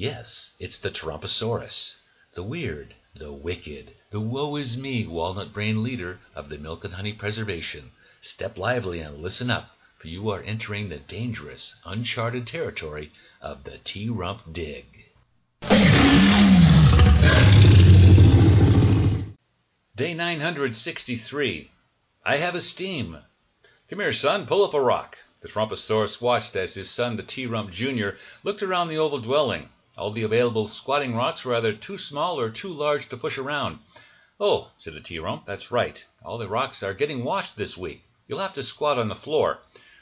Yes, it's the Tarumposaurus, the weird, the wicked, the woe is me walnut brain leader of the Milk and Honey Preservation. Step lively and listen up, for you are entering the dangerous, uncharted territory of the T Rump Dig. Day 963. I have a steam. Come here, son, pull up a rock. The Trumposaurus watched as his son, the T Rump Jr., looked around the oval dwelling. All the available squatting rocks were either too small or too large to push around. Oh, said the T Rump, that's right. All the rocks are getting washed this week. You'll have to squat on the floor.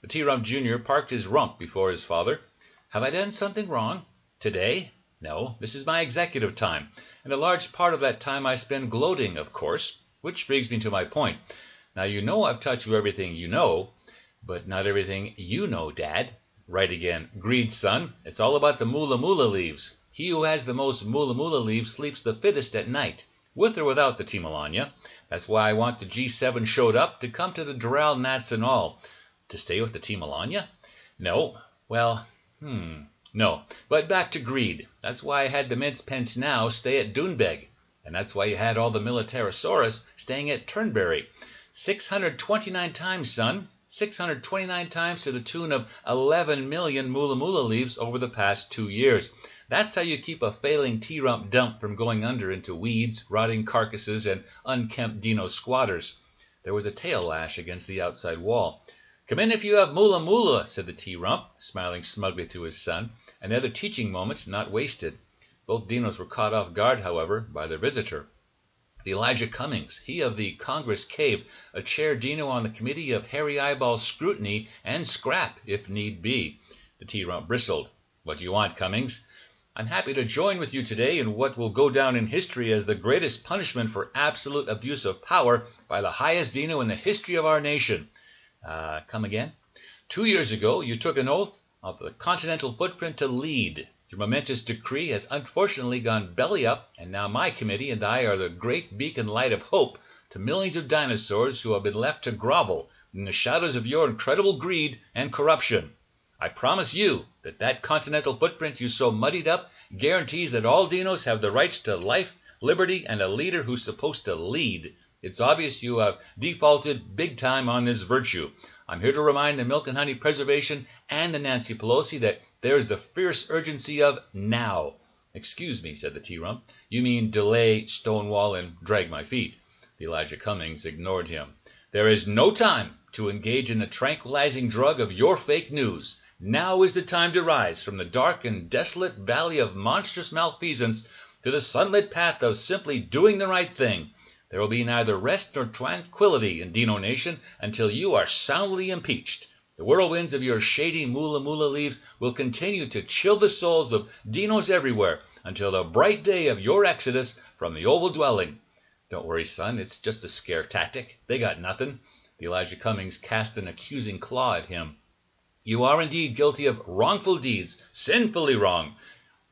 The T Rump Jr. parked his rump before his father. Have I done something wrong? Today? No, this is my executive time, and a large part of that time I spend gloating, of course. Which brings me to my point. Now you know I've taught you everything you know, but not everything you know, Dad. Right again. Greed, son. It's all about the moola moola leaves. He who has the most moola moola leaves sleeps the fittest at night, with or without the Timalanya. That's why I want the G7 showed up to come to the Doral Nats and all. To stay with the Timalanya? No. Well, hmm. No. But back to greed. That's why I had the Mince Pence now stay at Doonbeg. And that's why you had all the Militarosaurus staying at Turnberry. 629 times, son. 629 times to the tune of 11 million Moola Moola leaves over the past two years. That's how you keep a failing T-rump dump from going under into weeds, rotting carcasses, and unkempt dino squatters. There was a tail lash against the outside wall. Come in if you have moola moola, said the T-rump, smiling smugly to his son. Another teaching moment not wasted. Both dinos were caught off guard, however, by their visitor the Elijah Cummings, he of the Congress Cave, a chair dino on the committee of hairy eyeball scrutiny and scrap, if need be. The T Rump bristled. What do you want, Cummings? I'm happy to join with you today in what will go down in history as the greatest punishment for absolute abuse of power by the highest dino in the history of our nation. Uh, come again? Two years ago, you took an oath of the continental footprint to lead. Your momentous decree has unfortunately gone belly up, and now my committee and I are the great beacon light of hope to millions of dinosaurs who have been left to grovel in the shadows of your incredible greed and corruption. I promise you that that continental footprint you so muddied up guarantees that all dinos have the rights to life, liberty, and a leader who's supposed to lead. It's obvious you have defaulted big time on this virtue. I'm here to remind the Milk and Honey Preservation and the Nancy Pelosi that there is the fierce urgency of now. Excuse me, said the T Rump. You mean delay, stonewall, and drag my feet. Elijah Cummings ignored him. There is no time to engage in the tranquilizing drug of your fake news. Now is the time to rise from the dark and desolate valley of monstrous malfeasance to the sunlit path of simply doing the right thing. There will be neither rest nor tranquillity in Dino Nation until you are soundly impeached. The whirlwinds of your shady moola moola leaves will continue to chill the souls of dinos everywhere until the bright day of your exodus from the oval dwelling. Don't worry, son, it's just a scare tactic. They got nothing. The Elijah Cummings cast an accusing claw at him. You are indeed guilty of wrongful deeds, sinfully wrong.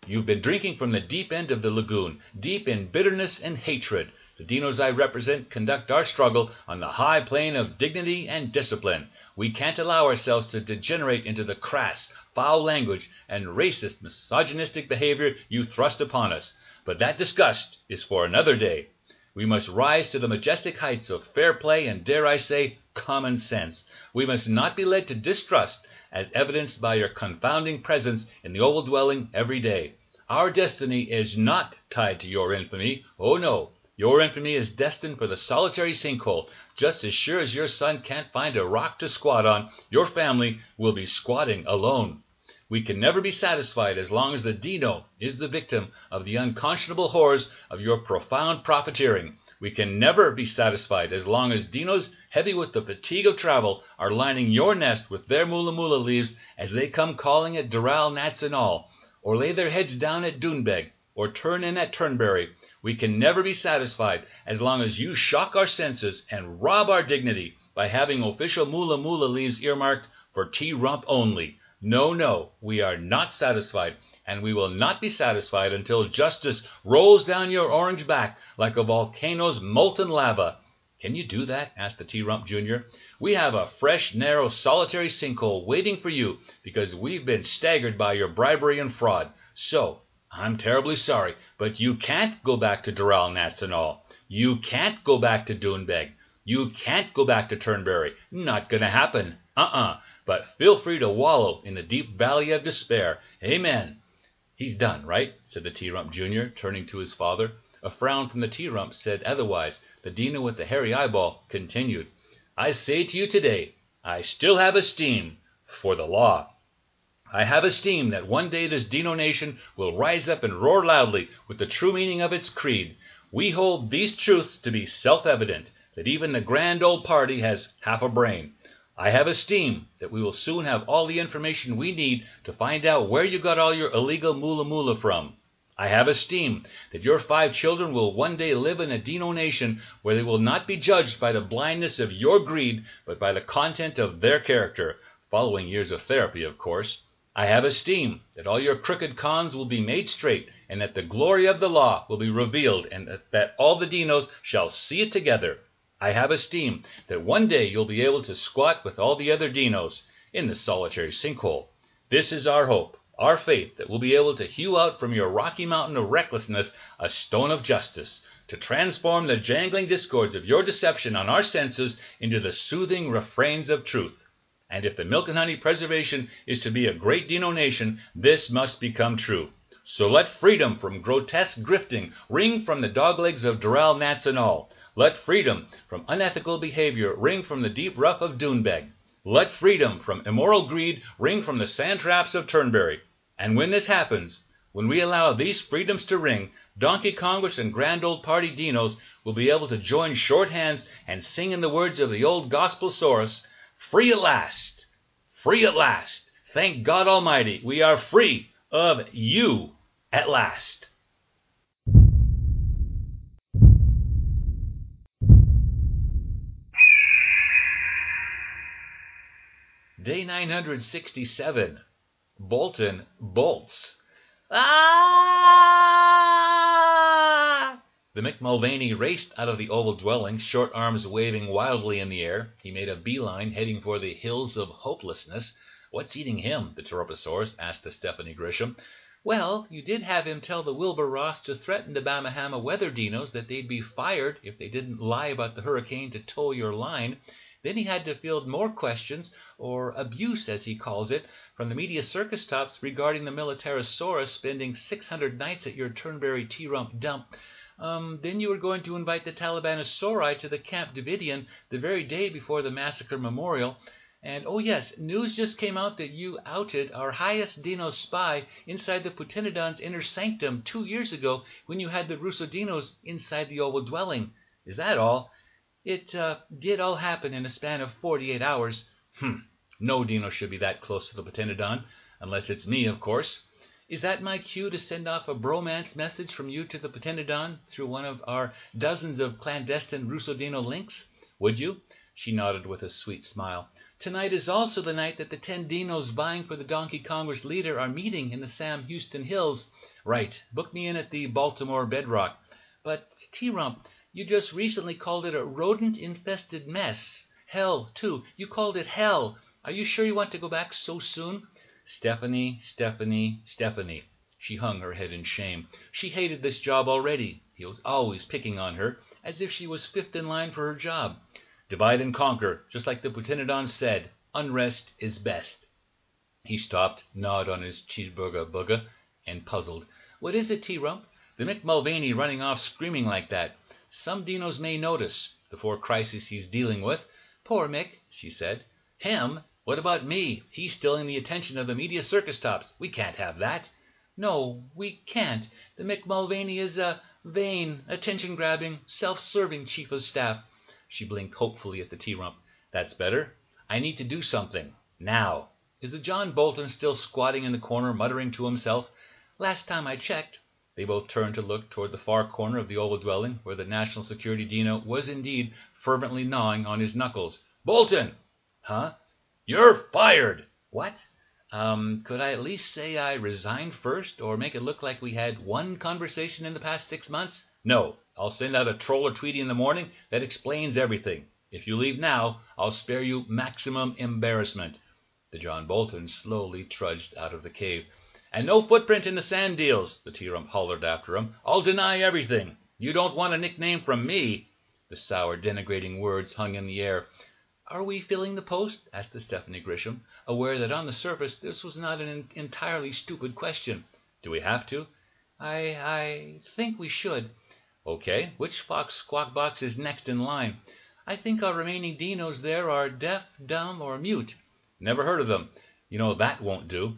You've been drinking from the deep end of the lagoon, deep in bitterness and hatred. The dinos I represent conduct our struggle on the high plane of dignity and discipline. We can't allow ourselves to degenerate into the crass, foul language and racist, misogynistic behavior you thrust upon us. But that disgust is for another day. We must rise to the majestic heights of fair play and, dare I say, common sense. We must not be led to distrust, as evidenced by your confounding presence in the oval dwelling every day. Our destiny is not tied to your infamy. Oh, no. Your infamy is destined for the solitary sinkhole. Just as sure as your son can't find a rock to squat on, your family will be squatting alone. We can never be satisfied as long as the Dino is the victim of the unconscionable horrors of your profound profiteering. We can never be satisfied as long as Dinos, heavy with the fatigue of travel, are lining your nest with their moola moola leaves as they come calling at Doral Nats and all or lay their heads down at Doonbeg, or turn in at Turnberry. We can never be satisfied as long as you shock our senses and rob our dignity by having official moola moola leaves earmarked for T Rump only. No, no, we are not satisfied, and we will not be satisfied until justice rolls down your orange back like a volcano's molten lava. Can you do that? asked the T Rump Jr. We have a fresh, narrow, solitary sinkhole waiting for you because we've been staggered by your bribery and fraud. So, I'm terribly sorry, but you can't go back to Doral all. You can't go back to Doonbeg. You can't go back to Turnberry. Not gonna happen. Uh-uh. But feel free to wallow in the deep valley of despair. Amen. He's done, right? said the T Rump Jr., turning to his father. A frown from the T Rump said otherwise. The Dino with the hairy eyeball continued. I say to you today, I still have esteem for the law. I have esteem that one day this Dino nation will rise up and roar loudly with the true meaning of its creed. We hold these truths to be self evident that even the grand old party has half a brain. I have esteem that we will soon have all the information we need to find out where you got all your illegal moolah moolah from. I have esteem that your five children will one day live in a Dino nation where they will not be judged by the blindness of your greed, but by the content of their character, following years of therapy, of course. I have esteem that all your crooked cons will be made straight, and that the glory of the law will be revealed, and that all the Dinos shall see it together. I have esteem that one day you'll be able to squat with all the other Dinos in the solitary sinkhole. This is our hope, our faith that we'll be able to hew out from your rocky mountain of recklessness a stone of justice, to transform the jangling discords of your deception on our senses into the soothing refrains of truth. And if the milk and honey preservation is to be a great Dino nation, this must become true. So let freedom from grotesque grifting ring from the doglegs of Doral Nats and all. Let freedom from unethical behavior ring from the deep rough of Doonbeg. Let freedom from immoral greed ring from the sand traps of Turnberry. And when this happens, when we allow these freedoms to ring, Donkey Congress and Grand Old Party Dinos will be able to join short hands and sing in the words of the old Gospel Saurus, Free at last! Free at last! Thank God Almighty, we are free of you at last! Day 967. Bolton bolts. Ah! The Mick Mulvaney raced out of the oval dwelling, short arms waving wildly in the air. He made a beeline, heading for the Hills of Hopelessness. What's eating him? the Tauroposaurus asked the Stephanie Grisham. Well, you did have him tell the Wilbur Ross to threaten the Bamahama weather dinos that they'd be fired if they didn't lie about the hurricane to tow your line. Then he had to field more questions, or abuse as he calls it, from the media circus tops regarding the Militarosaurus spending 600 nights at your Turnberry T-Rump dump. Um, then you were going to invite the Talibanosauri to the Camp Davidian the very day before the massacre memorial. And oh yes, news just came out that you outed our highest Dino spy inside the Putinodon's inner sanctum two years ago when you had the Russodinos inside the oval dwelling. Is that all? It uh, did all happen in a span of 48 hours. Hm. No Dino should be that close to the Putinodon, unless it's me, of course. Is that my cue to send off a bromance message from you to the Putinodon through one of our dozens of clandestine Russodino links? Would you? She nodded with a sweet smile. Tonight is also the night that the ten dinos vying for the Donkey Congress leader are meeting in the Sam Houston Hills. Right. Book me in at the Baltimore Bedrock. But, T-Rump, you just recently called it a rodent-infested mess. Hell, too. You called it hell. Are you sure you want to go back so soon? Stephanie, Stephanie, Stephanie. She hung her head in shame. She hated this job already. He was always picking on her, as if she was fifth in line for her job. Divide and conquer, just like the Putinodon said. Unrest is best. He stopped, gnawed on his cheeseburger booger, and puzzled. What is it, T-Rump? The Mick Mulvaney running off screaming like that. Some dinos may notice the four crises he's dealing with. Poor Mick, she said. Him? What about me? He's stealing the attention of the media circus tops. We can't have that. No, we can't. The Mick Mulvaney is a vain, attention-grabbing, self-serving chief of staff. She blinked hopefully at the T-Rump. That's better. I need to do something. Now. Is the John Bolton still squatting in the corner, muttering to himself? Last time I checked. They both turned to look toward the far corner of the oval dwelling, where the National Security Dino was indeed fervently gnawing on his knuckles. Bolton! Huh? You're fired! What? Um, could I at least say I resigned first, or make it look like we had one conversation in the past six months? No. I'll send out a troll or tweety in the morning that explains everything. If you leave now, I'll spare you maximum embarrassment. The John Bolton slowly trudged out of the cave. And no footprint in the sand deals, the T-Rump hollered after him. I'll deny everything. You don't want a nickname from me. The sour, denigrating words hung in the air. "Are we filling the post?" asked the Stephanie Grisham, aware that on the surface this was not an entirely stupid question. "Do we have to?" "I I think we should." "O.K. Which Fox Squawk Box is next in line?" "I think our remaining dinos there are deaf, dumb, or mute." "Never heard of them. You know that won't do."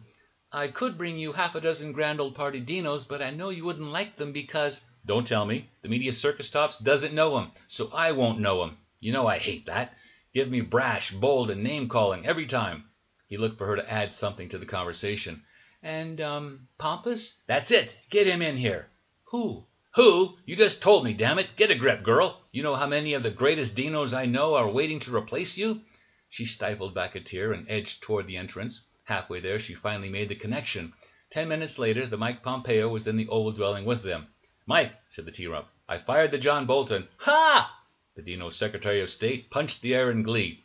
"I could bring you half a dozen Grand Old Party dinos, but I know you wouldn't like them because "Don't tell me. The media circus tops doesn't know 'em, so I won't know 'em. You know I hate that. Give me brash, bold, and name calling every time." He looked for her to add something to the conversation. "And um Pompous?" "That's it. Get him in here." "Who?" "Who? You just told me, damn it. Get a grip, girl. You know how many of the greatest dinos I know are waiting to replace you?" She stifled back a tear and edged toward the entrance. Halfway there she finally made the connection. Ten minutes later the Mike Pompeo was in the oval dwelling with them. "Mike," said the T-Rump, "I fired the John Bolton." "Ha!" Dino Secretary of State punched the air in glee.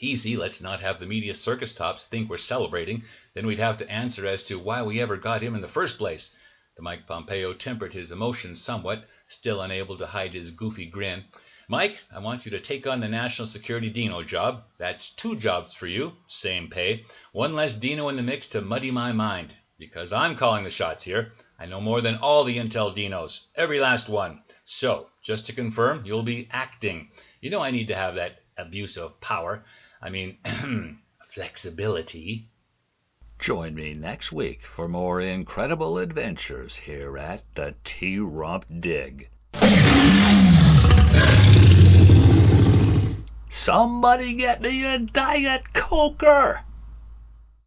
Easy, let's not have the media circus tops think we're celebrating. Then we'd have to answer as to why we ever got him in the first place. The Mike Pompeo tempered his emotions somewhat, still unable to hide his goofy grin. Mike, I want you to take on the national security Dino job. That's two jobs for you, same pay. One less Dino in the mix to muddy my mind. Because I'm calling the shots here. I know more than all the Intel Dinos, every last one. So, just to confirm, you'll be acting. You know I need to have that abuse of power. I mean, flexibility. Join me next week for more incredible adventures here at the T Rump Dig. Somebody get me a Diet Coker!